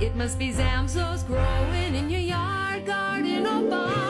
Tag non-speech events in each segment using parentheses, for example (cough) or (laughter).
It must be Zamzows growing in your yard, garden, or barn.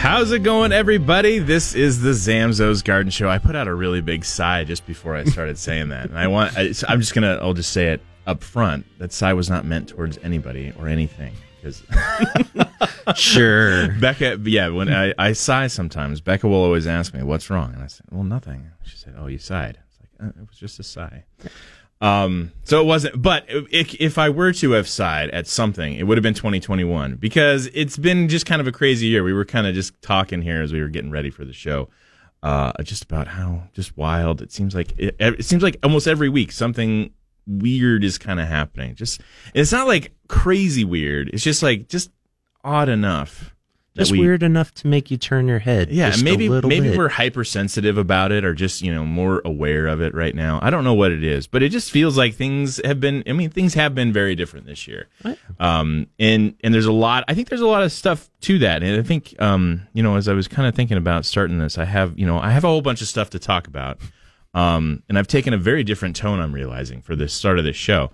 How's it going, everybody? This is the Zamzows Garden Show. I put out a really big sigh just before I started (laughs) saying that, and I want. I, I'm just gonna. I'll just say it up front. That sigh was not meant towards anybody or anything. Because (laughs) Sure. Becca, yeah, when I, I sigh sometimes, Becca will always ask me, "What's wrong?" And I said, "Well, nothing." She said, "Oh, you sighed." It's like uh, it was just a sigh. Um, so it wasn't, but if, if I were to have sighed at something, it would have been 2021 because it's been just kind of a crazy year. We were kind of just talking here as we were getting ready for the show, uh, just about how just wild it seems like. It, it seems like almost every week something weird is kind of happening. Just it's not like crazy weird. It's just like just odd enough. Just we- weird enough to make you turn your head. yeah, just a maybe maybe bit. we're hypersensitive about it, or just you know more aware of it right now. I don't know what it is, but it just feels like things have been. I mean, things have been very different this year. Um, and and there's a lot. I think there's a lot of stuff to that, and I think um, you know, as I was kind of thinking about starting this, I have you know, I have a whole bunch of stuff to talk about. Um, and I've taken a very different tone. I'm realizing for the start of this show.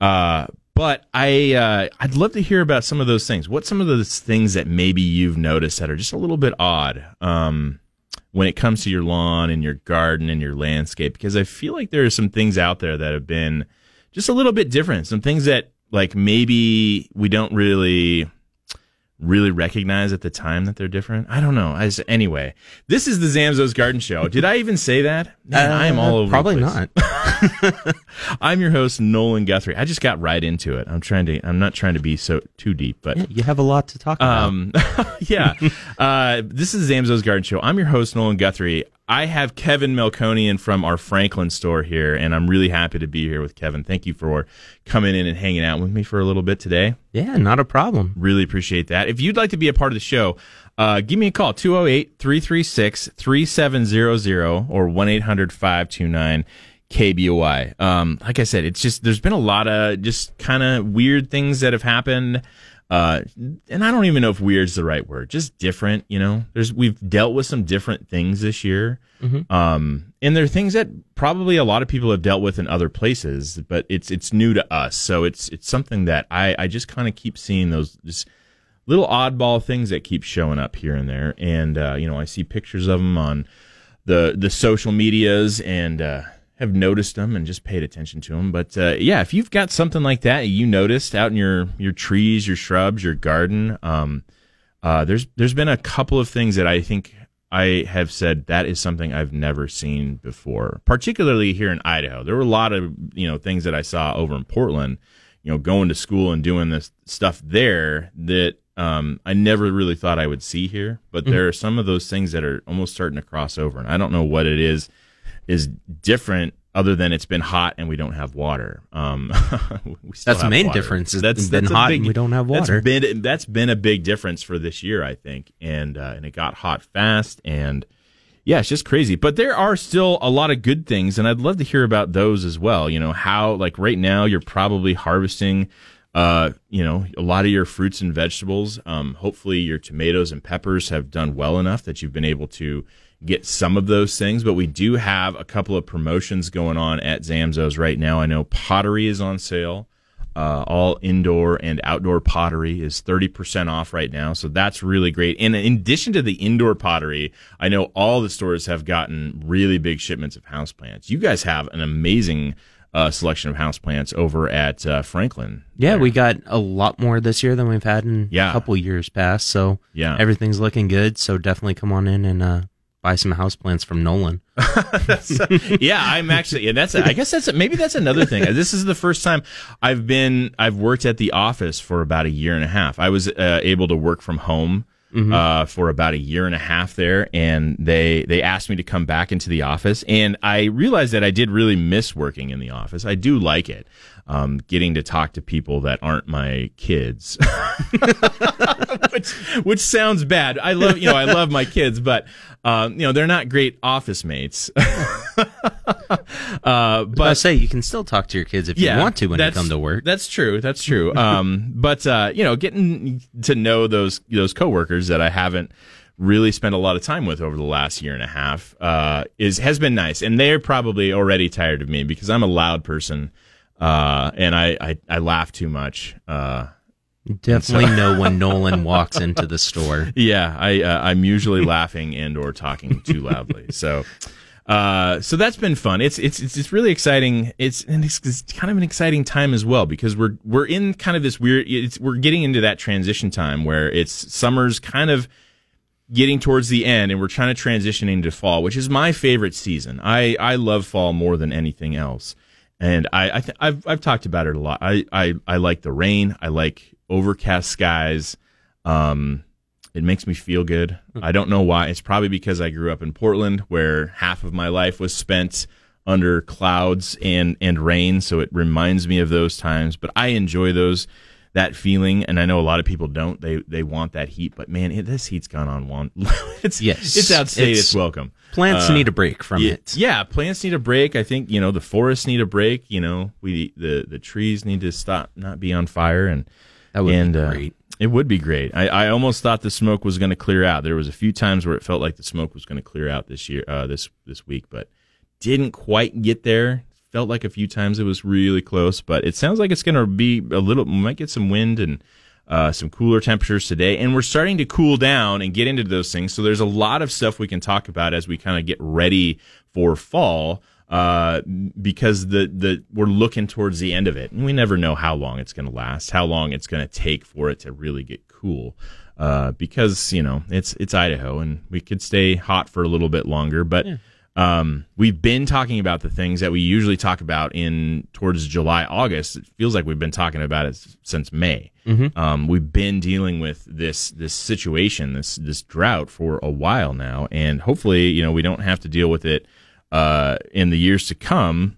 Uh, but I uh, I'd love to hear about some of those things. What some of those things that maybe you've noticed that are just a little bit odd um, when it comes to your lawn and your garden and your landscape? Because I feel like there are some things out there that have been just a little bit different. Some things that like maybe we don't really really recognize at the time that they're different. I don't know. As anyway, this is the Zamzows Garden Show. Did I even say that? Man, I am all over. Uh, Probably place. not. (laughs) (laughs) I'm your host Nolan Guthrie. I just got right into it. I'm trying to. I'm not trying to be so too deep, but Yeah, you have a lot to talk about. um, (laughs) yeah. Uh, this is Zamzows Garden Show. I'm your host, Nolan Guthrie. I have Kevin Melkonian from our Franklin store here, and I'm really happy to be here with Kevin. Thank you for coming in and hanging out with me for a little bit today. yeah, not a problem. Really appreciate that. If you'd like to be a part of the show, uh, give me a call 208 336 3700 or 1 800 529 KBOI. Um, like I said, it's just, there's been a lot of just kind of weird things that have happened. Uh, and I don't even know if weird is the right word, just different, you know, there's, we've dealt with some different things this year. Um, and there are things that probably a lot of people have dealt with in other places, but it's, it's new to us. So it's, it's something that I, I just kind of keep seeing those, just little oddball things that keep showing up here and there. And, uh, you know, I see pictures of them on the, the social medias and, uh, have noticed them and just paid attention to them. But uh, yeah, if you've got something like that you noticed out in your your trees, your shrubs, your garden, um, uh, there's there's been a couple of things that I think I have said that is something I've never seen before, particularly here in Idaho. There were a lot of you know things that I saw over in Portland, you know, going to school and doing this stuff there that um, I never really thought I would see here. But there are some of those things that are almost starting to cross over, and I don't know what it is is different other than it's been hot and we don't have water. Um, (laughs) we still That's the have main water. difference, is it's been hot and we don't have water. That's been, that's been a big difference for this year, I think. And, uh, and it got hot fast and yeah, it's just crazy. But there are still a lot of good things and I'd love to hear about those as well. You know, how like right now you're probably harvesting uh, you know, a lot of your fruits and vegetables. Um, hopefully your tomatoes and peppers have done well enough that you've been able to get some of those things. But we do have a couple of promotions going on at Zamzows right now. I know pottery is on sale. Uh, all indoor and outdoor pottery is 30% off right now. So that's really great. And in addition to the indoor pottery, I know all the stores have gotten really big shipments of houseplants. You guys have an amazing uh, selection of houseplants over at uh, Franklin. Yeah, there. we got a lot more this year than we've had in yeah. a couple years past. So yeah. everything's looking good. So definitely come on in and uh, buy some houseplants from Nolan. (laughs) yeah, I'm actually. Yeah, that's. I guess that's maybe that's another thing. This is the first time I've been. I've worked at the office for about a year and a half. I was uh, able to work from home. Mm-hmm. Uh, for about a year and a half there, and they they asked me to come back into the office, and I realized that I did really miss working in the office. I do like it, um, getting to talk to people that aren't my kids, (laughs) (laughs) which which sounds bad. I love you know I love my kids, but um, you know they're not great office mates. (laughs) uh, but I say you can still talk to your kids if yeah, you want to when you come to work. That's true. That's true. (laughs) Um, but uh, you know, getting to know those those coworkers that I haven't really spent a lot of time with over the last year and a half uh, is has been nice, and they're probably already tired of me because I'm a loud person uh, and I, I, I laugh too much. Uh, Definitely so, know when Nolan walks into the store. (laughs) Yeah, I uh, I'm usually laughing and or talking too loudly. So. Uh, so that's been fun. It's, it's it's it's really exciting. It's and it's, it's, kind of an exciting time as well because we're we're in kind of this weird. we're getting into that transition time where it's summer's kind of getting towards the end, and we're trying to transition into fall, which is my favorite season. I I love fall more than anything else. And I, I th- I've I've talked about it a lot. I, I I like the rain. I like overcast skies. Um, it makes me feel good. Hmm. I don't know why. It's probably because I grew up in Portland, where half of my life was spent under clouds and and rain. So it reminds me of those times. But I enjoy those that feeling, and I know a lot of people don't. They they want that heat, but man, it, this heat's gone on one. (laughs) it's yes, it's outstayed it's, its welcome. Plants uh, need a break from yeah, it. Yeah, plants need a break. I think you know the forests need a break. You know, we the the trees need to stop, not be on fire, and that would and, be uh, great. Uh, it would be great. I, I almost thought the smoke was going to clear out. There was a few times where it felt like the smoke was going to clear out this year, uh, this this week, but didn't quite get there felt like a few times it was really close, but it sounds like it's going to be a little. We might get some wind and uh, some cooler temperatures today, and we're starting to cool down and get into those things. So there's a lot of stuff we can talk about as we kind of get ready for fall. Uh, because the the we're looking towards the end of it, and we never know how long it's going to last, how long it's going to take for it to really get cool. Uh, because you know it's it's Idaho, and we could stay hot for a little bit longer, but. Yeah um, we've been talking about the things that we usually talk about in towards July, August. It feels like we've been talking about it since May. Mm-hmm. Um, we've been dealing with this this situation, this this drought for a while now, and hopefully, you know, we don't have to deal with it uh, in the years to come.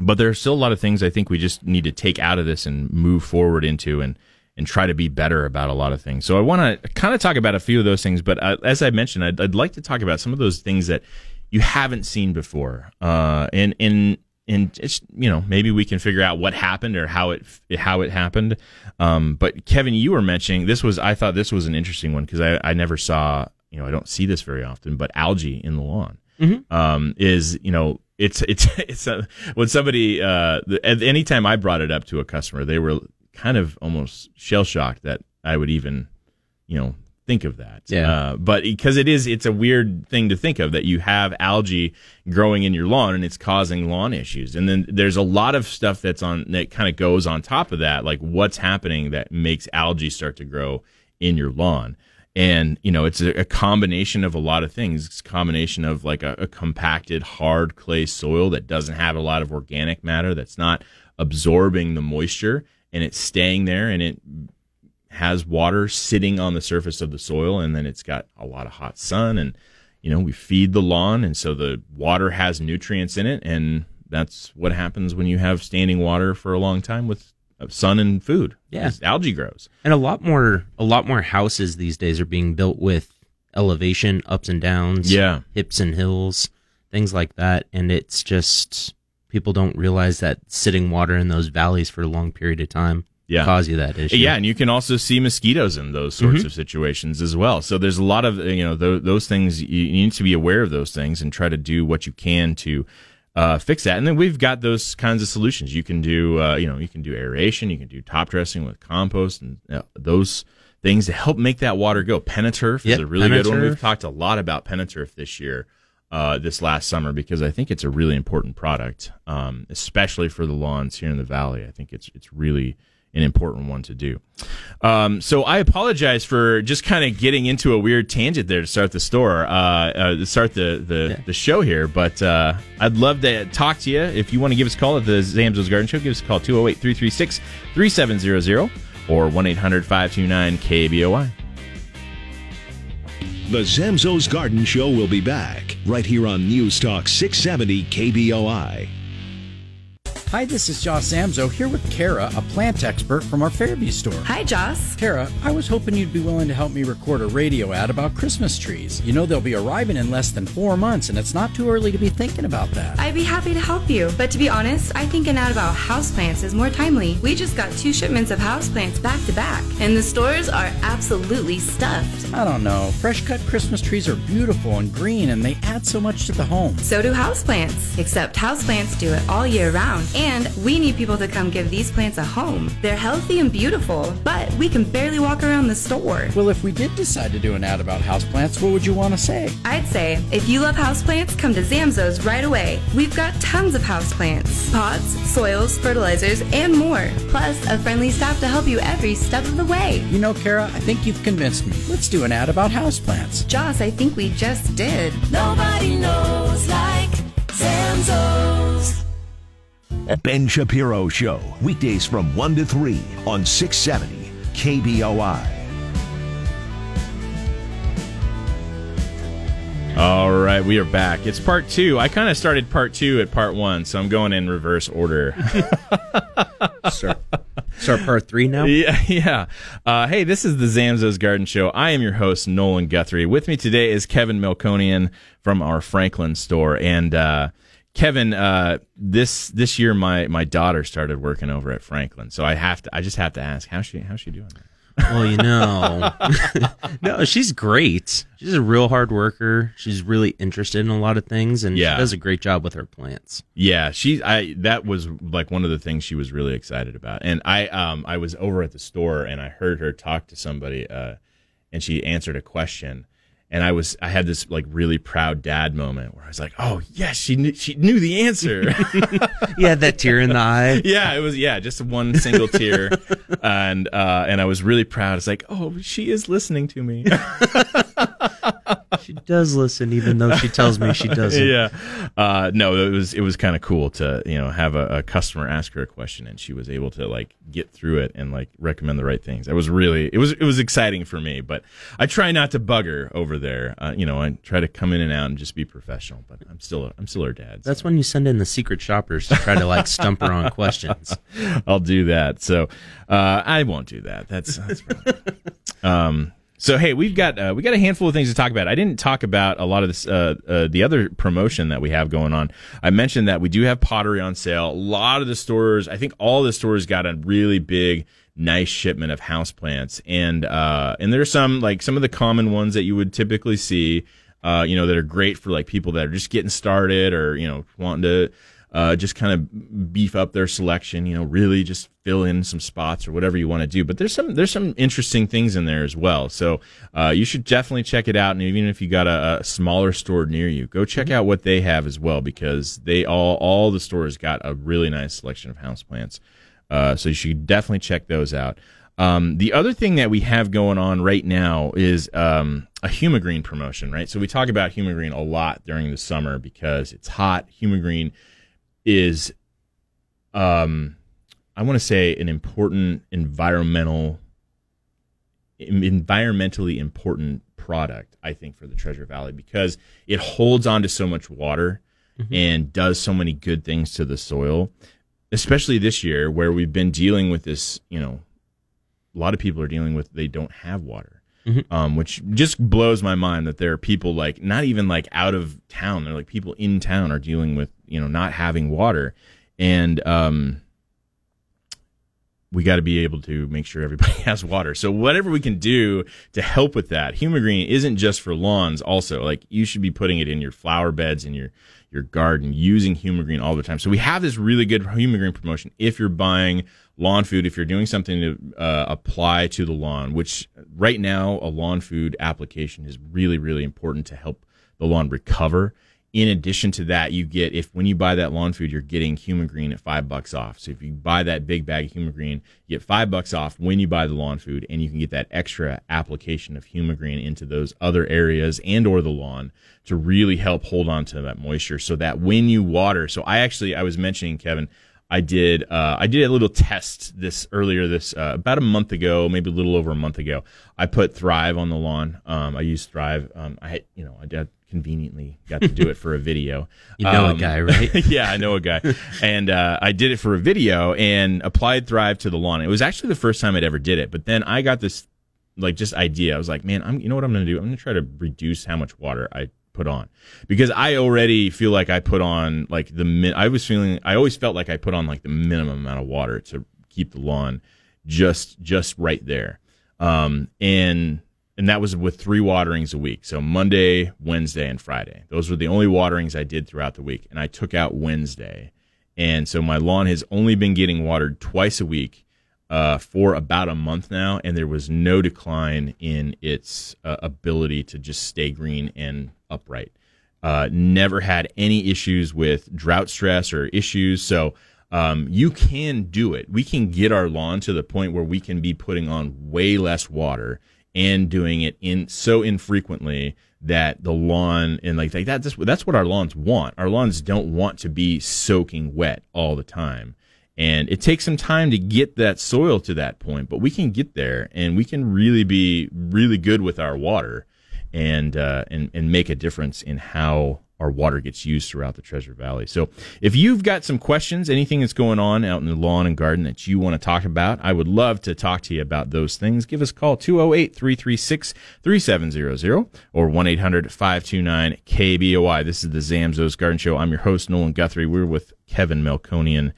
But there are still a lot of things I think we just need to take out of this and move forward into, and and try to be better about a lot of things. So I want to kind of talk about a few of those things, but uh, as I mentioned, I'd, I'd like to talk about some of those things that you haven't seen before. Uh, and and and it's you know maybe we can figure out what happened or how it how it happened. Um, but Kevin, you were mentioning this was I thought this was an interesting one because I I never saw you know I don't see this very often, but algae in the lawn mm-hmm. um, is you know it's it's (laughs) it's a, when somebody uh, anytime I brought it up to a customer, they were kind of almost shell shocked that I would even you know think of that. Yeah. Uh, but because it is, it's a weird thing to think of that you have algae growing in your lawn and it's causing lawn issues. And then there's a lot of stuff that's on that kind of goes on top of that, like what's happening that makes algae start to grow in your lawn. And you know, it's a, a combination of a lot of things. It's a combination of like a, a compacted, hard clay soil that doesn't have a lot of organic matter, that's not absorbing the moisture, and it's staying there, and it has water sitting on the surface of the soil and then it's got a lot of hot sun and you know we feed the lawn and so the water has nutrients in it and that's what happens when you have standing water for a long time with sun and food yeah algae grows and a lot more a lot more houses these days are being built with elevation ups and downs yeah hips and hills things like that and it's just people don't realize that sitting water in those valleys for a long period of time yeah. cause you that issue. Yeah, and you can also see mosquitoes in those sorts mm-hmm. of situations as well. So there's a lot of you know those, those things you need to be aware of those things and try to do what you can to uh, fix that. And then we've got those kinds of solutions. You can do, uh, you know, you can do aeration, you can do top dressing with compost and uh, those things to help make that water go. Pentaturf yep, is a really good one. We've talked a lot about Pentaturf this year, uh, this last summer, because I think it's a really important product, um, especially for the lawns here in the valley. I think it's it's really an important one to do. Um, so I apologize for just kind of getting into a weird tangent there to start the store, uh, uh, to start the the, yeah. the show here. But uh, I'd love to talk to you. If you want to give us a call at the Zamzows Garden Show, give us a call 208 336 3700 or 1 800 529 KBOI. The Zamzows Garden Show will be back right here on News Talk 670 KBOI. Hi, this is Joss Zamzow here with Kara, a plant expert from our Fairview store. Hi, Joss. Kara, I was hoping you'd be willing to help me record a radio ad about Christmas trees. You know they'll be arriving in less than four months, and it's not too early to be thinking about that. I'd be happy to help you, but to be honest, I think an ad about houseplants is more timely. We just got two shipments of houseplants back to back, and the stores are absolutely stuffed. I don't know. Fresh cut Christmas trees are beautiful and green, and they add so much to the home. So do houseplants, except houseplants do it all year round and we need people to come give these plants a home. They're healthy and beautiful, but we can barely walk around the store. Well, if we did decide to do an ad about houseplants, what would you want to say? I'd say, if you love houseplants, come to Zamzows right away. We've got tons of houseplants pots, soils, fertilizers, and more. Plus, a friendly staff to help you every step of the way. You know, Kara, I think you've convinced me. Let's do an ad about houseplants. Joss, I think we just did. Nobody knows like Zamzows. Ben Shapiro Show, weekdays from 1 to 3 on 670 KBOI. All right, we are back. It's part two. I kind of started part two at part one, so I'm going in reverse order. (laughs) start, start part three now? Yeah, (laughs) yeah. Uh, hey, this is the Zamzows Garden Show. I am your host, Nolan Guthrie. With me today is Kevin Melkonian from our Franklin store. And, uh, Kevin, uh, this this year my my daughter started working over at Franklin, so I have to I just have to ask how she how's she doing? Well, you know, (laughs) (laughs) no, she's great. She's a real hard worker. She's really interested in a lot of things, and yeah. she does a great job with her plants. Yeah, she I that was like one of the things she was really excited about. And I um I was over at the store and I heard her talk to somebody, uh, and she answered a question and I was I had this like really proud dad moment where I was like, "Oh yes, she knew, she knew the answer." (laughs) you had that tear in the eye. yeah, it was yeah, just one single tear, (laughs) and uh, and I was really proud. It's like, "Oh, she is listening to me." (laughs) (laughs) she does listen, even though she tells me she doesn't. (laughs) Yeah, uh, no, it was it was kind of cool to you know have a, a, customer ask her a question and she was able to like get through it and like recommend the right things. It was really it was it was exciting for me, but I try not to bug her over there. Uh, you know, I try to come in and out and just be professional. But I'm still a, I'm still her dad. So. That's when you send in the secret shoppers to try to like stump her on questions. (laughs) I'll do that. So uh, I won't do that. That's that's. um, so hey, we've got uh, we got a handful of things to talk about. I didn't talk about a lot of this uh, uh, the other promotion that we have going on. I mentioned that we do have pottery on sale. A lot of the stores, I think all the stores got a really big nice shipment of houseplants and uh and there's some like some of the common ones that you would typically see uh you know that are great for like people that are just getting started or you know wanting to uh, just kind of beef up their selection. You know, really just fill in some spots or whatever you want to do. But there's some there's some interesting things in there as well. So uh, you should definitely check it out. And even if you got a, a smaller store near you, go check mm-hmm. out what they have as well because they all all the stores got a really nice selection of houseplants. Uh, so you should definitely check those out. Um, the other thing that we have going on right now is um, a Humigreen promotion, right? So we talk about Humigreen a lot during the summer because it's hot. Humigreen is um I want to say an important environmental environmentally important product I think for the Treasure Valley because it holds on to so much water mm-hmm. and does so many good things to the soil especially this year where we've been dealing with this you know a lot of people are dealing with they don't have water Mm-hmm. Um, which just blows my mind that there are people like not even like out of town. They're like people in town are dealing with you know not having water, and um, we got to be able to make sure everybody (laughs) has water. So whatever we can do to help with that, Humigreen isn't just for lawns. Also, like you should be putting it in your flower beds in your your garden, using Humigreen all the time. So we have this really good Humigreen promotion. If you're buying lawn food, if you're doing something to uh, apply to the lawn, which right now a lawn food application is really really important to help the lawn recover in addition to that, you get if when you buy that lawn food, you're getting Humigreen at five bucks off. So if you buy that big bag of Humigreen, you get five bucks off when you buy the lawn food, and you can get that extra application of Humigreen into those other areas and or the lawn to really help hold on to that moisture, so that when you water. So I actually I was mentioning Kevin. I did uh, I did a little test this earlier this uh, about a month ago, maybe a little over a month ago. I put Thrive on the lawn. Um, I used Thrive. Um, I had, you know I did conveniently got to do it for a video. (laughs) you know um, a guy, right? (laughs) yeah, I know a guy, and uh, I did it for a video and applied Thrive to the lawn. It was actually the first time I'd ever did it, but then I got this like just idea. I was like, man, I'm you know what I'm going to do? I'm going to try to reduce how much water I put on because I already feel like I put on like the min- I was feeling I always felt like I put on like the minimum amount of water to keep the lawn just just right there. Um, and and that was with three waterings a week. So Monday, Wednesday, and Friday. Those were the only waterings I did throughout the week. And I took out Wednesday. And so my lawn has only been getting watered twice a week uh, for about a month now. And there was no decline in its uh, ability to just stay green and upright. Uh, never had any issues with drought stress or issues. So um, you can do it. We can get our lawn to the point where we can be putting on way less water and doing it in so infrequently that the lawn and like, like that, that's, that's what our lawns want. Our lawns don't want to be soaking wet all the time. And it takes some time to get that soil to that point, but we can get there and we can really be really good with our water and, uh, and, and make a difference in how our water gets used throughout the Treasure Valley. So if you've got some questions, anything that's going on out in the lawn and garden that you want to talk about, I would love to talk to you about those things. Give us a call 208 336 3700 or 1 800 529 KBOI. This is the Zamzows Garden Show. I'm your host, Nolan Guthrie. We're with Kevin Melkonian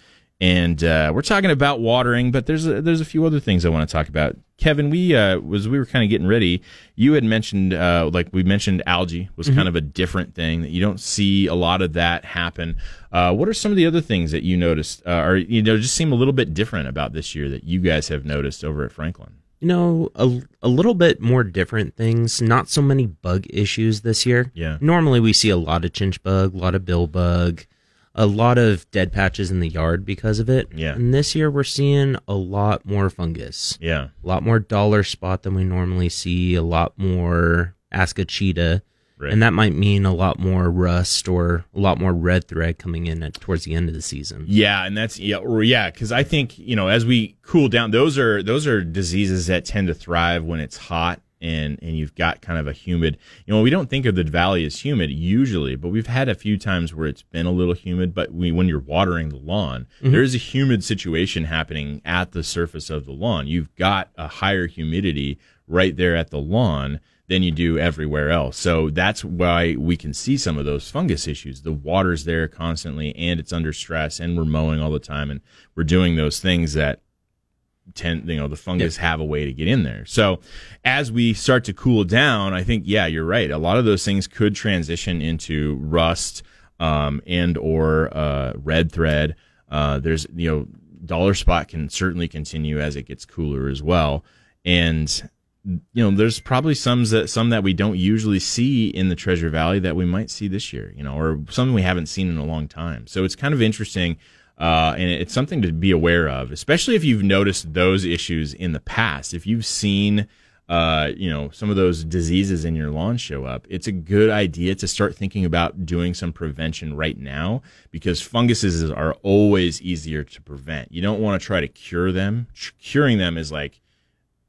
and uh, we're talking about watering, but there's a, there's a few other things I want to talk about. Kevin, we uh, was we were kind of getting ready. You had mentioned uh, like we mentioned algae was mm-hmm. kind of a different thing that you don't see a lot of that happen. Uh, what are some of the other things that you noticed, uh, or you know, just seem a little bit different about this year that you guys have noticed over at Franklin? You know, a, a little bit more different things. Not so many bug issues this year. Yeah. Normally we see a lot of chinch bug, a lot of bill bug a lot of dead patches in the yard because of it. Yeah. And this year we're seeing a lot more fungus. Yeah. A lot more dollar spot than we normally see, a lot more ascochyta. Right. And that might mean a lot more rust or a lot more red thread coming in at, towards the end of the season. Yeah, and that's yeah, or yeah, because I think you know as we cool down, those are those are diseases that tend to thrive when it's hot and and you've got kind of a humid you know we don't think of the valley as humid usually but we've had a few times where it's been a little humid but we, when you're watering the lawn mm-hmm. there is a humid situation happening at the surface of the lawn you've got a higher humidity right there at the lawn than you do everywhere else. So that's why we can see some of those fungus issues. The water's there constantly and it's under stress and we're mowing all the time and we're doing those things that tend you know the fungus yep. have a way to get in there. So as we start to cool down i think yeah you're right. A lot of those things could transition into rust um, and or uh, red thread. Uh, there's you know dollar spot can certainly continue as it gets cooler as well. And you know there's probably some that some that we don't usually see in the treasure valley that we might see this year you know or something we haven't seen in a long time. So it's kind of interesting uh, and it's something to be aware of, especially if you've noticed those issues in the past. If you've seen, uh, you know, some of those diseases in your lawn show up, it's a good idea to start thinking about doing some prevention right now because funguses are always easier to prevent. You don't want to try to cure them. Curing them is like,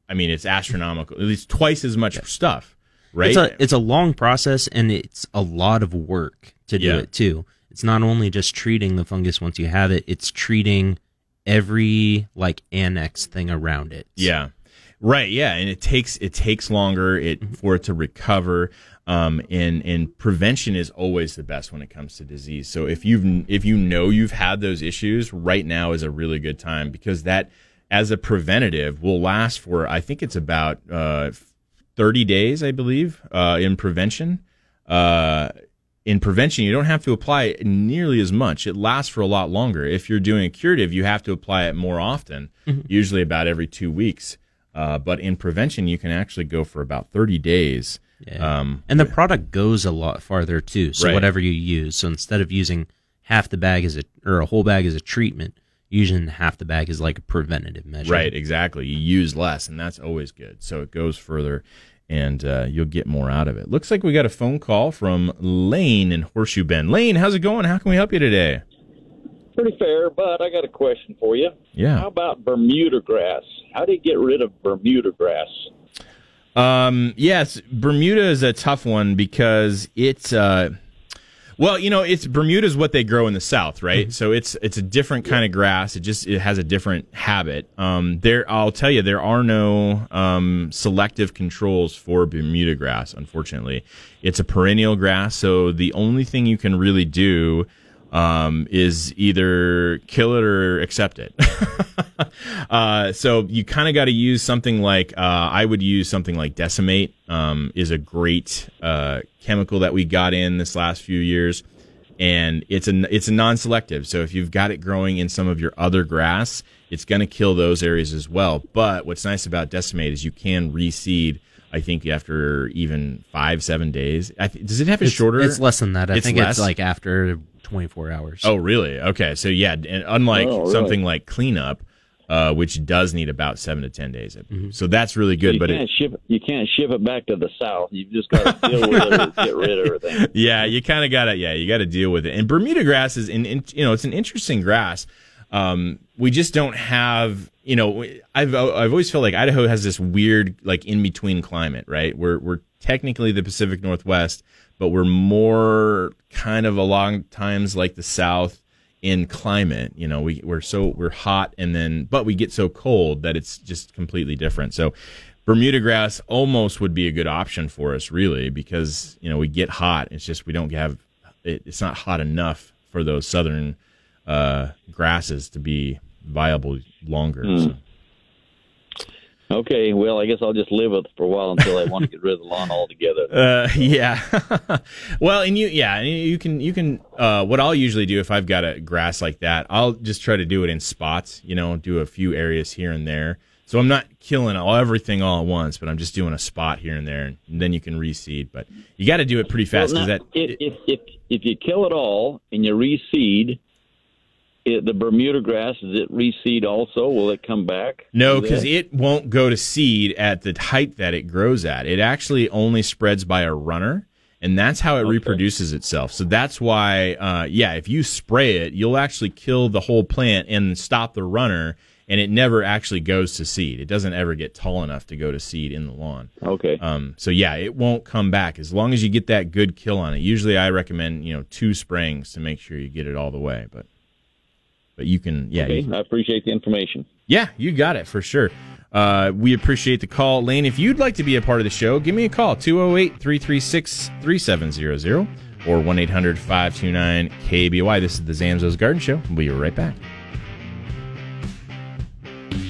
I mean, it's astronomical. At least twice as much stuff, right? It's a, it's a long process and it's a lot of work to do yeah. it too it's not only just treating the fungus once you have it, it's treating every like annex thing around it. Yeah. Right, yeah, and it takes it takes longer it mm-hmm. for it to recover. Um, and and prevention is always the best when it comes to disease. So if you've if you know you've had those issues, right now is a really good time because that as a preventative will last for I think it's about uh, 30 days, I believe, uh, in prevention. Uh, in prevention, you don't have to apply it nearly as much. It lasts for a lot longer. If you're doing a curative, you have to apply it more often, mm-hmm. usually about every two weeks. Uh, but in prevention, you can actually go for about 30 days. Yeah. Um, and the product goes a lot farther too. So right. whatever you use, so instead of using half the bag as a or a whole bag as a treatment, using half the bag is like a preventative measure. Right, exactly. You use less, and that's always good. So it goes further and uh, you'll get more out of it. Looks like we got a phone call from Lane in Horseshoe Bend. Lane, how's it going? How can we help you today? Pretty fair, but I got a question for you. Yeah. How about Bermuda grass? How do you get rid of Bermuda grass? Um, yes, Bermuda is a tough one because it's uh, well, you know, it's Bermuda's what they grow in the South, right? Mm-hmm. So it's it's a different kind of grass. It just it has a different habit. Um, there, I'll tell you, there are no um, selective controls for Bermuda grass. Unfortunately, it's a perennial grass, so the only thing you can really do um, is either kill it or accept it. (laughs) uh, so you kind of got to use something like uh, I would use something like Decimate um, is a great uh, chemical that we got in this last few years, and it's a it's a non-selective. So if you've got it growing in some of your other grass, it's going to kill those areas as well. But what's nice about Decimate is you can reseed. I think after even five, seven days. Th- does it have a it's, shorter? It's less than that. I it's think less? it's like after 24 hours. Oh, really? Okay. So yeah, and unlike oh, really? something like cleanup, uh, which does need about seven to ten days. Mm-hmm. So that's really good. So but can't it, ship you can't ship it back to the south. You've just got to (laughs) deal with it and get rid of everything. Yeah, you kind of got to. Yeah, you got to deal with it. And Bermuda grass is, in, in, you know, it's an interesting grass. Um, we just don't have, you know, I've I've always felt like Idaho has this weird like in between climate, right? We're we're technically the Pacific Northwest, but we're more kind of along times like the South in climate. You know, we, we're so we're hot and then but we get so cold that it's just completely different. So Bermuda grass almost would be a good option for us, really, because you know we get hot. It's just we don't have it, it's not hot enough for those southern uh, grasses to be viable longer. Mm. So. Okay, well, I guess I'll just live with it for a while until I want to get rid of the lawn altogether. (laughs) Uh, yeah. (laughs) well, and you, yeah, you can, you can. Uh, what I'll usually do if I've got a grass like that, I'll just try to do it in spots. You know, do a few areas here and there. So I'm not killing all everything all at once, but I'm just doing a spot here and there, and then you can reseed. But you got to do it pretty fast because well, that if, if if if you kill it all and you reseed, it, the Bermuda grass, does it reseed also? Will it come back? No, because it won't go to seed at the height that it grows at. It actually only spreads by a runner, and that's how it okay. reproduces itself. So that's why, uh, yeah, if you spray it, you'll actually kill the whole plant and stop the runner, and it never actually goes to seed. It doesn't ever get tall enough to go to seed in the lawn. Okay. Um, so yeah, it won't come back as long as you get that good kill on it. Usually, I recommend you know two sprayings to make sure you get it all the way, but. But you can, yeah. Okay, you, I appreciate the information. Yeah, you got it for sure. Uh, we appreciate the call. Lane, if you'd like to be a part of the show, give me a call 208 336 3700 or 1 800 529 KBOI. This is the Zamzows Garden Show. We'll be right back.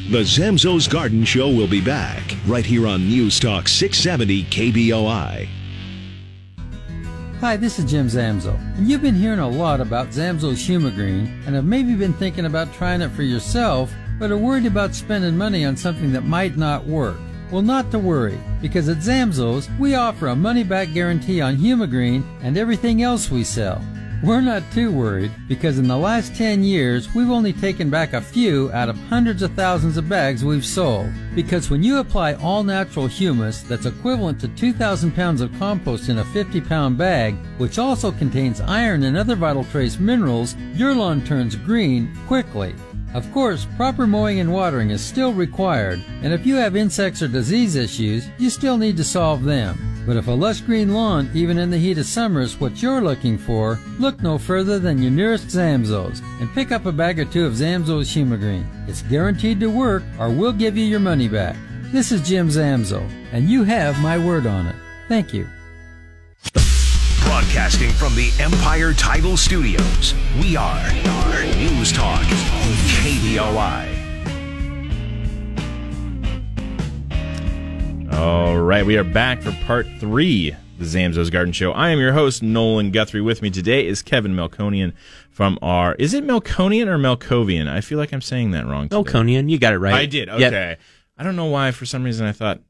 The Zamzows Garden Show will be back right here on News Talk 670 KBOI. Hi, this is Jim Zamzow, and you've been hearing a lot about Zamzows Humigreen and have maybe been thinking about trying it for yourself, but are worried about spending money on something that might not work. Well, not to worry, because at Zamzows, we offer a money back guarantee on Humigreen and everything else we sell. We're not too worried because in the last 10 years, we've only taken back a few out of hundreds of thousands of bags we've sold. Because when you apply all natural humus that's equivalent to 2,000 pounds of compost in a 50 pound bag, which also contains iron and other vital trace minerals, your lawn turns green quickly. Of course, proper mowing and watering is still required, and if you have insects or disease issues, you still need to solve them. But if a lush green lawn, even in the heat of summer, is what you're looking for, look no further than your nearest Zamzows and pick up a bag or two of Zamzows Humigreen. It's guaranteed to work, or we'll give you your money back. This is Jim Zamzow, and you have my word on it. Thank you. Broadcasting from the Empire Title Studios, we are, News Talk KBOI. All right, we are back for part three of the Zamzows Garden Show. I am your host, Nolan Guthrie. With me today is Kevin Melkonian from our. Is it Melkonian or Melkovian? I feel like I'm saying that wrong. Today. Melkonian, you got it right. I did. Yep. Okay. I don't know why. For some reason, I thought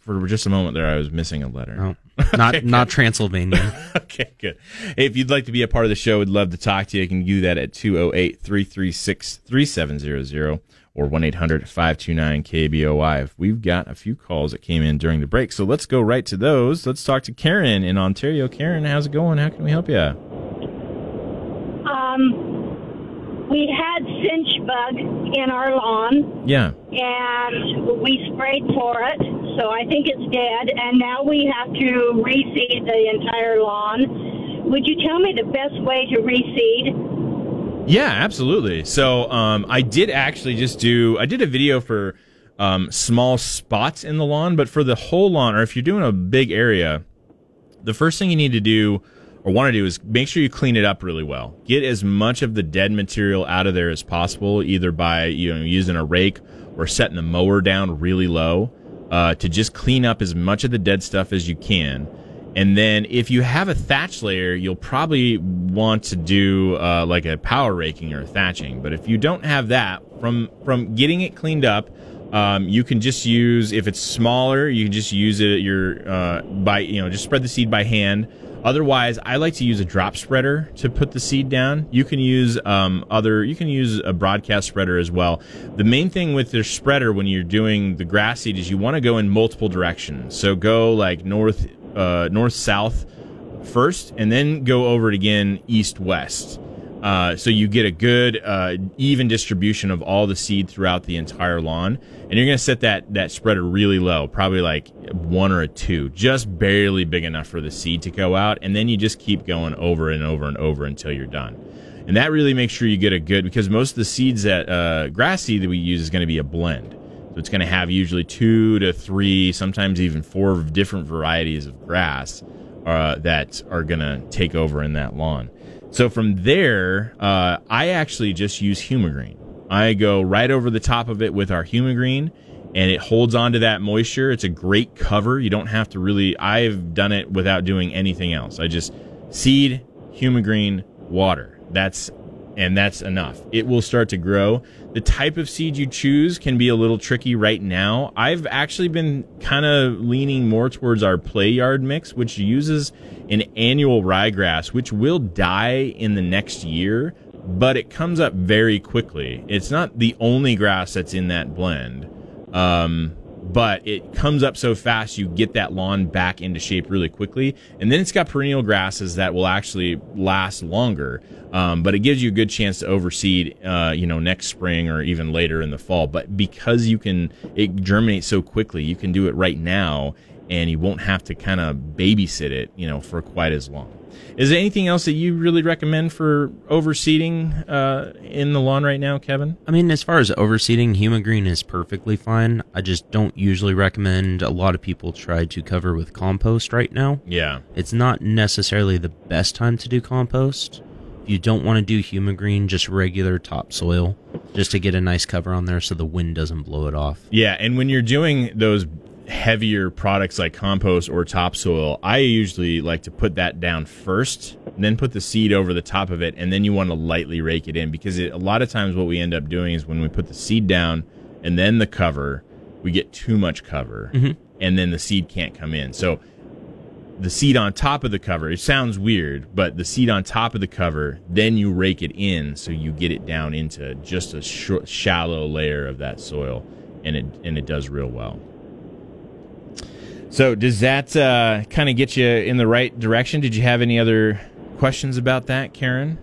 for just a moment there I was missing a letter. No, oh, (laughs) not not Transylvania. (laughs) okay, good. Hey, if you'd like to be a part of the show, we'd love to talk to you. You can do that at 208 336 3700 or 1 800 529 KBOI. We've got a few calls that came in during the break, so let's go right to those. Let's talk to Karen in Ontario. Karen, how's it going? How can we help you? Um, we had chinch bug in our lawn, Yeah. and we sprayed for it. So I think it's dead, and now we have to reseed the entire lawn. Would you tell me the best way to reseed? Yeah, absolutely. So um, I did actually just do. I did a video for um, small spots in the lawn, but for the whole lawn, or if you're doing a big area, the first thing you need to do or want to do is make sure you clean it up really well. Get as much of the dead material out of there as possible, either by you know using a rake or setting the mower down really low uh, to just clean up as much of the dead stuff as you can. And then if you have a thatch layer, you'll probably want to do uh, like a power raking or thatching. But if you don't have that, from from getting it cleaned up, um, you can just use if it's smaller, you can just use it your uh, by you know just spread the seed by hand. Otherwise, I like to use a drop spreader to put the seed down. You can use um, other, you can use a broadcast spreader as well. The main thing with the spreader when you're doing the grass seed is you want to go in multiple directions. So go like north, uh, north south first, and then go over it again east west. Uh, so you get a good uh, even distribution of all the seed throughout the entire lawn, and you're going to set that that spreader really low, probably like one or a two, just barely big enough for the seed to go out, and then you just keep going over and over and over until you're done. And that really makes sure you get a good because most of the seeds that uh, grass seed that we use is going to be a blend. It's going to have usually two to three, sometimes even four different varieties of grass uh, that are going to take over in that lawn. So from there, uh, I actually just use Humigreen. I go right over the top of it with our Humigreen, and it holds on to that moisture. It's a great cover. You don't have to really. I've done it without doing anything else. I just seed, Humigreen, water. That's and that's enough. It will start to grow. The type of seed you choose can be a little tricky right now. I've actually been kind of leaning more towards our play yard mix, which uses an annual ryegrass, which will die in the next year, but it comes up very quickly. It's not the only grass that's in that blend. Um, but it comes up so fast you get that lawn back into shape really quickly. And then it's got perennial grasses that will actually last longer um, but it gives you a good chance to overseed uh, you know next spring or even later in the fall. But because you can it germinates so quickly you can do it right now and you won't have to kind of babysit it you know for quite as long is there anything else that you really recommend for overseeding uh, in the lawn right now, Kevin? I mean, as far as overseeding, Humigreen is perfectly fine. I just don't usually recommend a lot of people try to cover with compost right now. Yeah. It's not necessarily the best time to do compost. If you don't want to do Humigreen, just regular topsoil, just to get a nice cover on there so the wind doesn't blow it off. Yeah, and when you're doing those heavier products like compost or topsoil, I usually like to put that down first, then put the seed over the top of it, and then you want to lightly rake it in because it, a lot of times what we end up doing is when we put the seed down and then the cover, we get too much cover, Mhm. and then the seed can't come in. So the seed on top of the cover, it sounds weird, but the seed on top of the cover, then you rake it in so you get it down into just a short, shallow layer of that soil, and it and it does real well. So does that uh, kind of get you in the right direction? Did you have any other questions about that, Karen?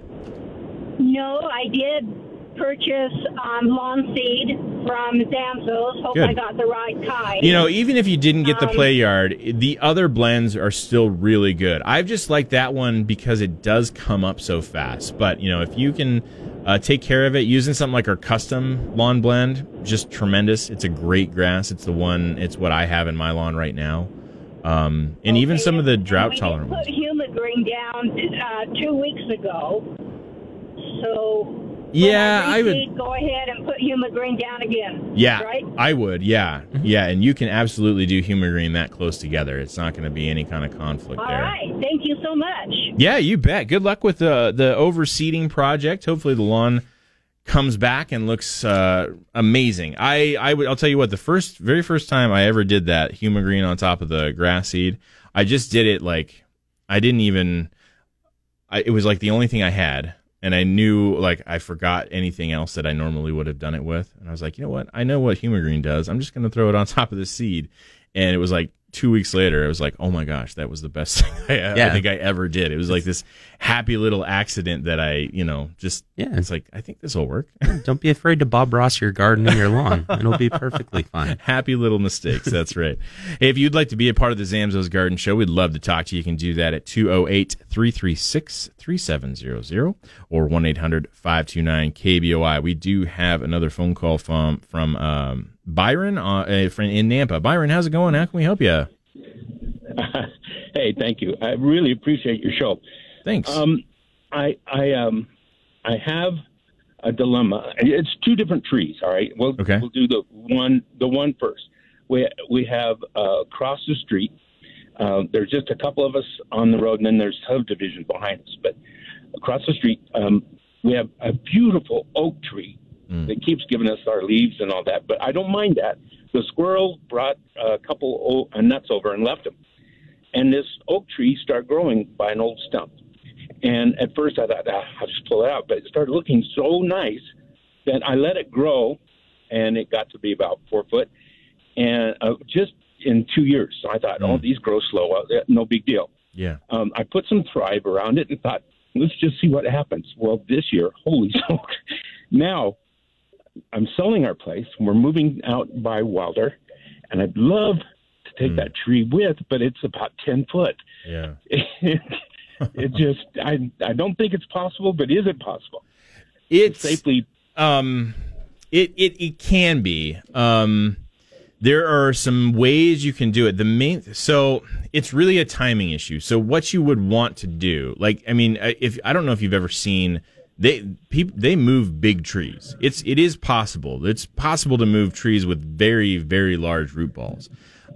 No, I did purchase um, lawn seed from Zamzows. Hope Good. I got the right kind. You know, even if you didn't get the Um, play yard, the other blends are still really good. I've just liked that one because it does come up so fast. But you know, if you can uh, take care of it using something like our custom lawn blend, just tremendous. It's a great grass. It's the one. It's what I have in my lawn right now. Um, and even some of the drought tolerant ones. put Humigreen down uh, two weeks ago. So Yeah, When I would- Go ahead and put human green down again. Yeah, Right? I would. Yeah, yeah, and you can absolutely do Humigreen that close together. It's not going to be any kind of conflict All there. right. Thank you so much. Yeah, you bet. Good luck with the the overseeding project. Hopefully, the lawn comes back and looks uh, amazing. I I would I'll tell you what the first very first time I ever did that Humigreen on top of the grass seed, I just did it like I didn't even. I, it was like the only thing I had, and I knew like I forgot anything else that I normally would have done it with, and I was like, you know what? I know what Humigreen does. I'm just going to throw it on top of the seed, and it was like two weeks later, I was like, oh my gosh, that was the best (laughs) thing I, I think I ever did. It was like this happy little accident that I, you know, just Yeah. It's like I think this will work. Don't be afraid to Bob Ross your garden and your lawn. It'll be perfectly (laughs) fine. Happy little mistakes. That's right. Hey, if you'd like to be a part of the Zamzows Garden Show, we'd love to talk to you. You can do that at 208 336 3700 or 1 800 529 KBOI. We do have another phone call from from um, Byron uh, uh, in Nampa. Byron, how's it going? How can we help you? (laughs) hey, thank you. I really appreciate your show. Thanks. Um, I I um I have a dilemma. It's two different trees. All right. We'll Okay. we'll do the one the one first. We we have uh, across the street. Uh, there's just a couple of us on the road, and then there's subdivision behind us. But across the street, um, we have a beautiful oak tree that keeps giving us our leaves and all that. But I don't mind that. The squirrel brought a couple old, uh, nuts over and left them and this oak tree started growing by an old stump. And at first I thought, ah, I'll just pull it out, but it started looking so nice that I let it grow, and it got to be about four foot, and uh, just in two years. So I thought, oh, these grow slow, uh, no big deal. Yeah. Um, I put some Thrive around it and thought, let's just see what happens. Well, this year, holy (laughs) smoke! Now I'm selling our place. We're moving out by Wilder, and I'd love to take that tree with, but it's about ten foot. Yeah. (laughs) it just I I don't think it's possible, but is it possible? It's safely um it it it can be um there are some ways you can do it the main so it's really a timing issue so what you would want to do like i mean if i don't know if you've ever seen they people they move big trees it's it is possible it's possible to move trees with very very large root balls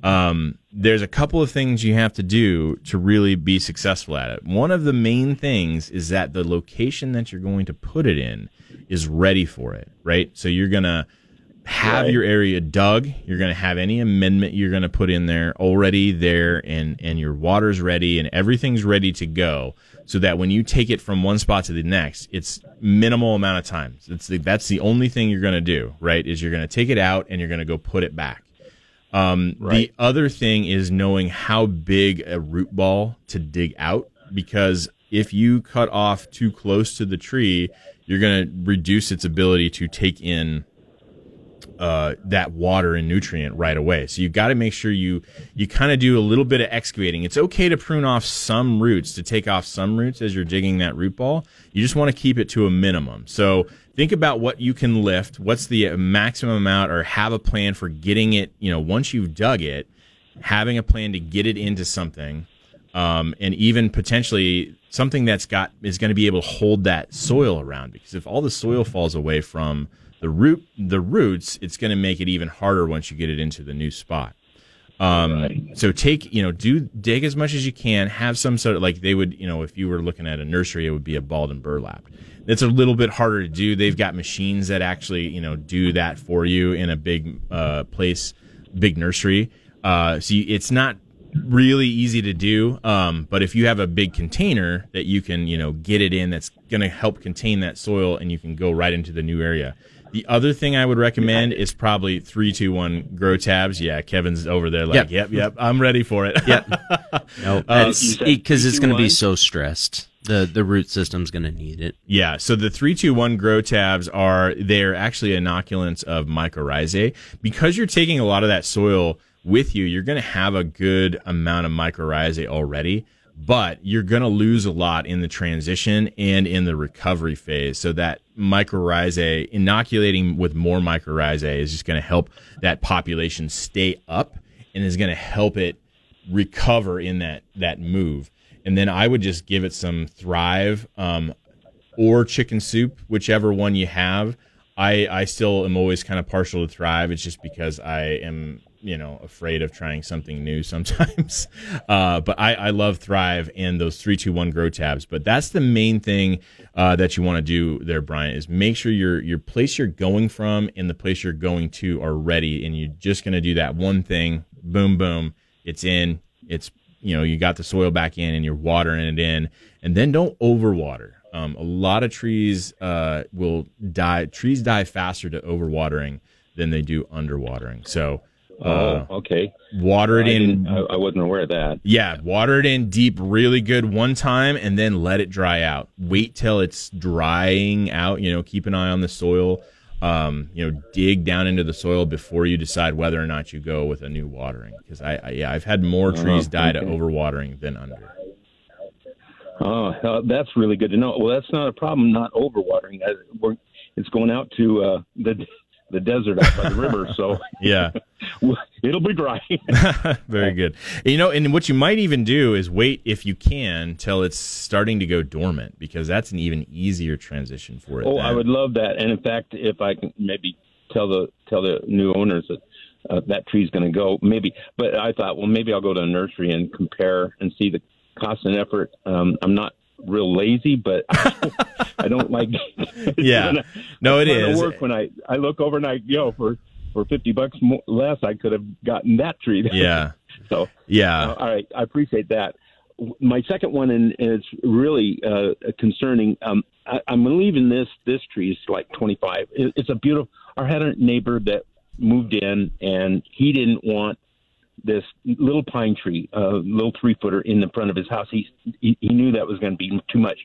um, there's a couple of things you have to do to really be successful at it. One of the main things is that the location that you're going to put it in is ready for it, right? So you're going to have Right. your area dug. You're going to have any amendment you're going to put in there already there and, and your water's ready and everything's ready to go so that when you take it from one spot to the next, it's minimal amount of time. It's the, that's the only thing you're going to do, right? Is you're going to take it out and you're going to go put it back. Um, The other thing is knowing how big a root ball to dig out because if you cut off too close to the tree, you're going to reduce its ability to take in uh, that water and nutrient right away. So you've got to make sure you you kind of do a little bit of excavating. It's okay to prune off some roots to take off some roots as you're digging that root ball. You just want to keep it to a minimum. So think about what you can lift. What's the uh, maximum amount, or have a plan for getting it. You know, once you've dug it, having a plan to get it into something, um, and even potentially something that's got is going to be able to hold that soil around. Because if all the soil falls away from the root, the roots, it's going to make it even harder once you get it into the new spot. Um, so take, you know, do dig as much as you can. Have some sort of like they would, you know, if you were looking at a nursery, it would be a balled and burlap. It's a little bit harder to do. They've got machines that actually, you know, do that for you in a big uh, place, big nursery. Uh, so you, it's not really easy to do. Um, but if you have a big container that you can, you know, get it in, that's going to help contain that soil, and you can go right into the new area. The other thing I would recommend is probably three, two, one grow tabs. Yeah, Kevin's over there like, Yep. yep, yep, I'm ready for it. Yep. (laughs) No, Uh, because it's going to be so stressed. The the root system's going to need it. Yeah, so the 321 grow tabs are they're actually inoculants of mycorrhizae. Because you're taking a lot of that soil with you, you're going to have a good amount of mycorrhizae already, but you're going to lose a lot in the transition and in the recovery phase. So that mycorrhizae inoculating with more mycorrhizae is just going to help that population stay up and is going to help it recover in that that move. And then I would just give it some Thrive um, or chicken soup, whichever one you have. I I still am always kind of partial to Thrive. It's just because I am you know afraid of trying something new (laughs) sometimes. Uh, but I, I love Thrive and those three two one grow tabs. But that's the main thing uh, that you want to do there, Brian, is make sure your your place you're going from and the place you're going to are ready, and you're just going to do that one thing. Boom, boom, it's in. It's you know you got the soil back in and you're watering it in, and then don't overwater. Um, a lot of trees uh, will die. Trees die faster to overwatering than they do underwatering. So Oh, okay. Water it I in. I, I wasn't aware of that. Yeah, water it in deep, really good one time, and then let it dry out. Wait till it's drying out. You know, keep an eye on the soil. Um, you know, dig down into the soil before you decide whether or not you go with a new watering. Because I, I, yeah, I've had more Oh, trees die to okay. overwatering than under. Oh, uh, that's really good to know. Well, that's not a problem. Not overwatering. It's going out to uh, the the desert out by the river, (laughs) so Yeah. (laughs) it'll be dry. (laughs) Very good. You know, and what you might even do is wait if you can till it's starting to go dormant because that's an even easier transition for it. oh, then. I would love that. And in fact, if I can maybe tell the tell the new owners that uh, that tree's going to go, maybe. But I thought, well, maybe I'll go to a nursery and compare and see the cost and effort. Um, I'm not real lazy, but I don't like. (laughs) (laughs) Yeah. No, it is work when I I look over and I yo for for fifty bucks more, less I could have gotten that tree. (laughs) Yeah. so Yeah. uh, all right, I appreciate that. My second one, and and it's really uh, concerning. Um, I, I'm leaving this this tree is like 25. It, it's a beautiful. I had a neighbor that moved in, and he didn't want this little pine tree, a little three footer in the front of his house. He he, he knew that was going to be too much,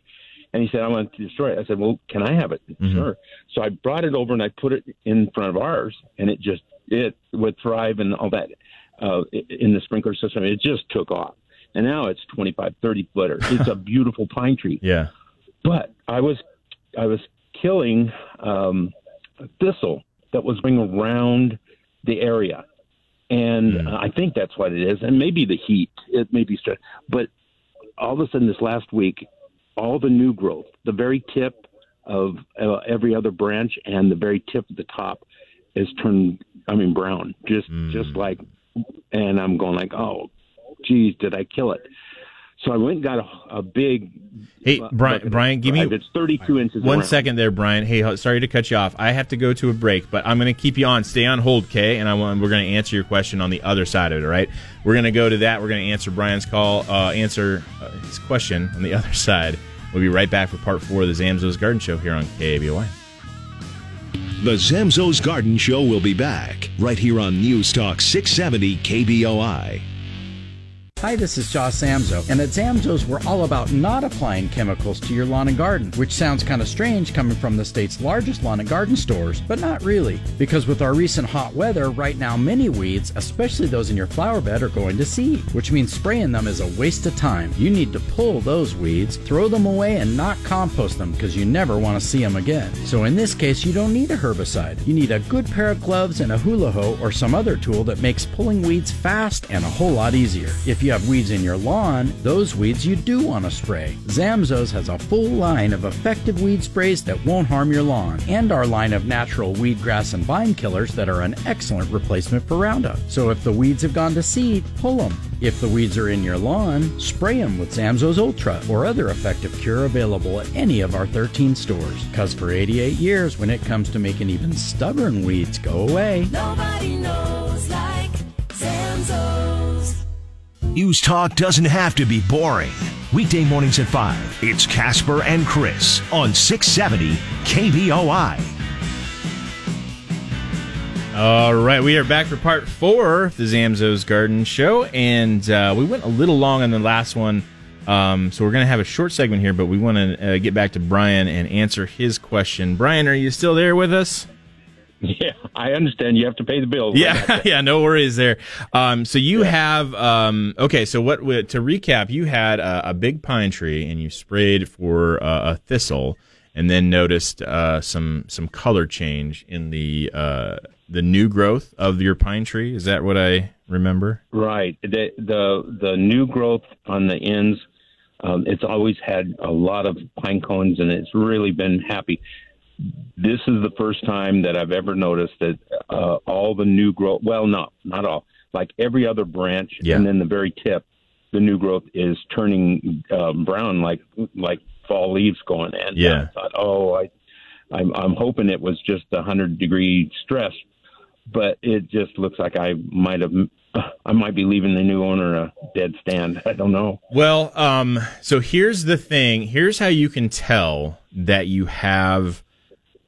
and he said, "I want to destroy it." I said, "Well, can I have it?" Mhm. Sure. So I brought it over and I put it in front of ours, and it just it would thrive and all that uh, in the sprinkler system. It just took off, and now it's 25, 30 footer. (laughs) It's a beautiful pine tree. Yeah. But I was I was killing um, thistle that was going around the area, and uh, I think that's what it is, and maybe the heat. It may be stress, but all of a sudden this last week, all the new growth, the very tip of uh, every other branch and the very tip of the top is turned, I mean, brown, just just like, and I'm going like, oh, geez, did I kill it? So I went and got a, a big. Hey, Brian, bucket Brian, give me Thrive. It's 32 inches. One around. second there, Brian. Hey, sorry to cut you off. I have to go to a break, but I'm going to keep you on. Stay on hold, Kay, and I want, we're going to answer your question on the other side of it. All right, we're going to go to that. We're going to answer Brian's call, uh, answer uh, his question on the (laughs) other side. We'll be right back for part four of the Zamzows Garden Show here on KABY. The Zamzows Garden Show will be back right here on News Talk 670 KBOI. Hi, this is Josh Zamzow, and at Zamzows we're all about not applying chemicals to your lawn and garden, which sounds kind of strange coming from the state's largest lawn and garden stores, but not really, because with our recent hot weather, right now many weeds, especially those in your flower bed, are going to seed, which means spraying them is a waste of time. You need to pull those weeds, throw them away, and not compost them because you never want to see them again. So in this case, you don't need a herbicide. You need a good pair of gloves and a hula hoe or some other tool that makes pulling weeds fast and a whole lot easier. If you have weeds in your lawn, those weeds you do want to spray. Zamzows has a full line of effective weed sprays that won't harm your lawn, and our line of natural weed, grass, and vine killers that are an excellent replacement for Roundup. So if the weeds have gone to seed, pull them. If the weeds are in your lawn, spray them with Zamzows Ultra or other effective cure available at any of our 13 stores. Because for 88 years, when it comes to making even stubborn weeds go away, Nobody knows News Talk doesn't have to be boring. Weekday mornings at 5, it's Casper and Chris on 670 KBOI. All right, we are back for part four of the Zamzows Garden Show, and uh, we went a little long on the last one, um, so we're going to have a short segment here, but we want to uh, get back to Brian and answer his question. Brian, are you still there with us? (laughs) Yeah, I understand. You have to pay the bills. Yeah, (laughs) yeah, no worries there. Um, so you have um, okay. So what to recap? You had a, a big pine tree, and you sprayed for uh, a thistle, and then noticed uh, some some color change in the uh, the new growth of your pine tree. Is that what I remember? Right. The the the new growth on the ends Um, it's always had a lot of pine cones, and it's really been happy. This is the first time that I've ever noticed that uh, all the new growth. Well, not not all. Like every other branch, Yeah. and then the very tip, the new growth is turning um, brown, like like fall leaves going. And Yeah. I thought, oh, I, I'm I'm hoping it was just a hundred degree stress, but it just looks like I might have. I might be leaving the new owner a dead stand. (laughs) I don't know. Well, um, so here's the thing. Here's how you can tell that you have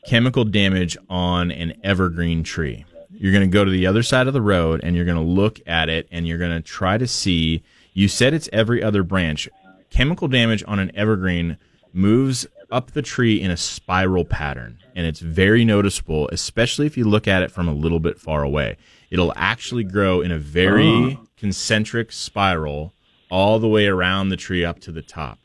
chemical damage on an evergreen tree. You're going to go to the other side of the road and you're going to look at it and you're going to try to see. You said it's every other branch. Chemical damage on an evergreen moves up the tree in a spiral pattern and it's very noticeable, especially if you look at it from a little bit far away. It'll actually grow in a very ah. concentric spiral all the way around the tree up to the top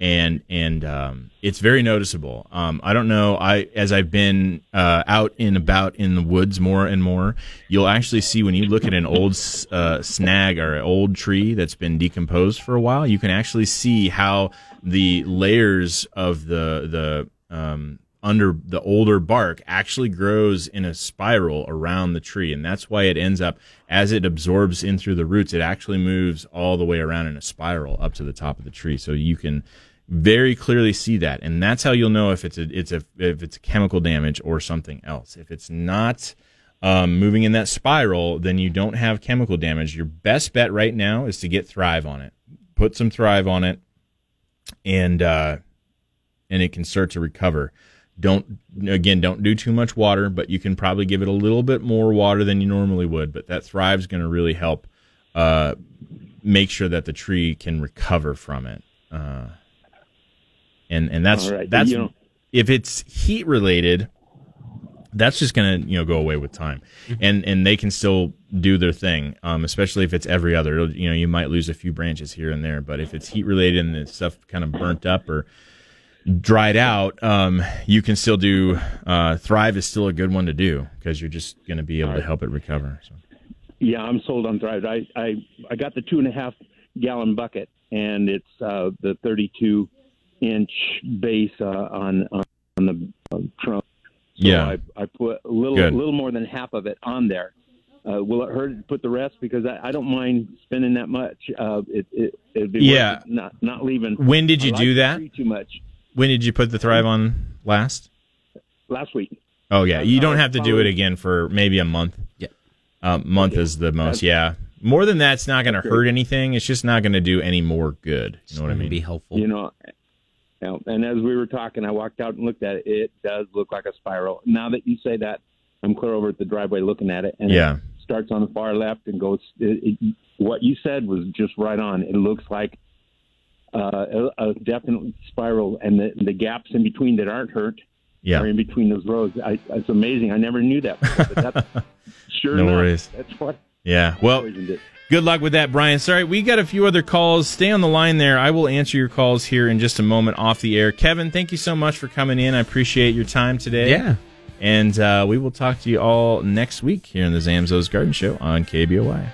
and and um, it's very noticeable. Um, I don't know. I as I've been uh, out and about in the woods more and more, you'll actually see when you look at an old uh, snag or an old tree that's been decomposed for a while, you can actually see how the layers of the the um, under the older bark actually grows in a spiral around the tree and that's why it ends up as it absorbs in through the roots it actually moves all the way around in a spiral up to the top of the tree so you can very clearly see that. And that's how you'll know if it's a it's a if it's chemical damage or something else. If it's not um, moving in that spiral then you don't have chemical damage. Your best bet right now is to get thrive on it. Put some thrive on it and uh and it can start to recover. Don't again don't do too much water but you can probably give it a little bit more water than you normally would but that thrive's going to really help uh, make sure that the tree can recover from it. Uh, and and that's All right. that's You know- if it's heat related that's just going to you know go away with time and and they can still do their thing um, especially if it's every other It'll- you know you might lose a few branches here and there but if it's heat related and the stuff kind of burnt up or dried out, um, you can still do uh, Thrive is still a good one to do because you're just going to be able to help it recover. So. Yeah, I'm sold on Thrive. I I I got the two and a half gallon bucket, and it's uh, the 32 inch base uh, on on the uh, trunk. So Yeah. I, I put a little Good. little more than half of it on there. Uh, will it hurt to put the rest? Because I, I don't mind spending that much. Uh, it, it it'd be worth Yeah. not not leaving. When did you I do like that? Too much When did you put the Thrive on last? last week. Oh yeah, you don't Uh, have to do it again for maybe a month. Yeah, uh, month is the most. Yeah, more than that's not going to hurt anything. It's just not going to do any more good. You know what I mean? Be helpful. You know, know, and as we were talking, I walked out and looked at it. It does look like a spiral. Now that you say that, I'm clear over at the driveway looking at it, and Yeah. it starts on the far left and goes. It, it, what you said was just right on. It looks like uh, a, a definite spiral, and the, the gaps in between that aren't hurt Yeah. are in between those rows. I, it's amazing. I never knew that. Before, but that's, (laughs) sure No enough, worries. That's what Yeah. Well, poisoned it. Good luck with that, Brian. Sorry, we got a few other calls. Stay on the line there. I will answer your calls here in just a moment off the air. Kevin, thank you so much for coming in. I appreciate your time today. Yeah. And uh, we will talk to you all next week here in the Zamzows Garden Show on KBOI.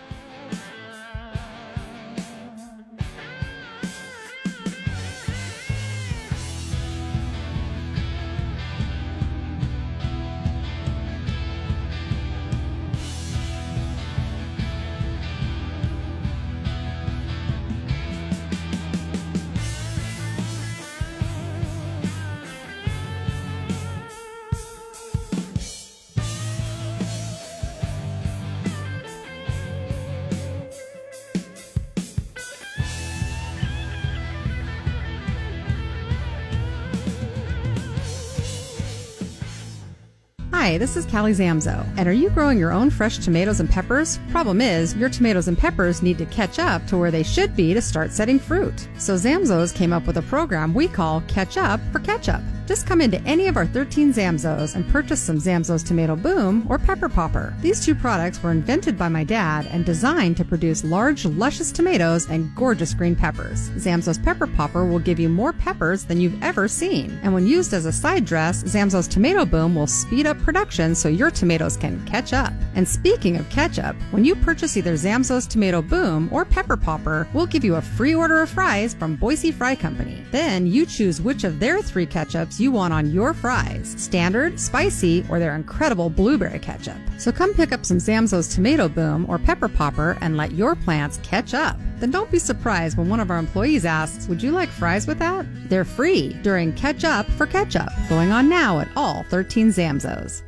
Hi, this is Callie Zamzow. And are you growing your own fresh tomatoes and peppers? Problem is, your tomatoes and peppers need to catch up to where they should be to start setting fruit. So Zamzows came up with a program we call Catch Up for Ketchup. Just come into any of our 13 Zamzows and purchase some Zamzows Tomato Boom or Pepper Popper. These two products were invented by my dad and designed to produce large, luscious tomatoes and gorgeous green peppers. Zamzows Pepper Popper will give you more peppers than you've ever seen. And when used as a side dress, Zamzows Tomato Boom will speed up production so your tomatoes can catch up. And speaking of ketchup, when you purchase either Zamzows Tomato Boom or Pepper Popper, we'll give you a free order of fries from Boise Fry Company. Then you choose which of their three ketchups you want on your fries standard, spicy, or their incredible blueberry ketchup. So come pick up some Zamzows Tomato Boom or Pepper Popper and let your plants catch up. Then don't be surprised when one of our employees asks, Would you like fries with that? They're free during Catch Up for Ketchup, going on now at all 13 Zamzows.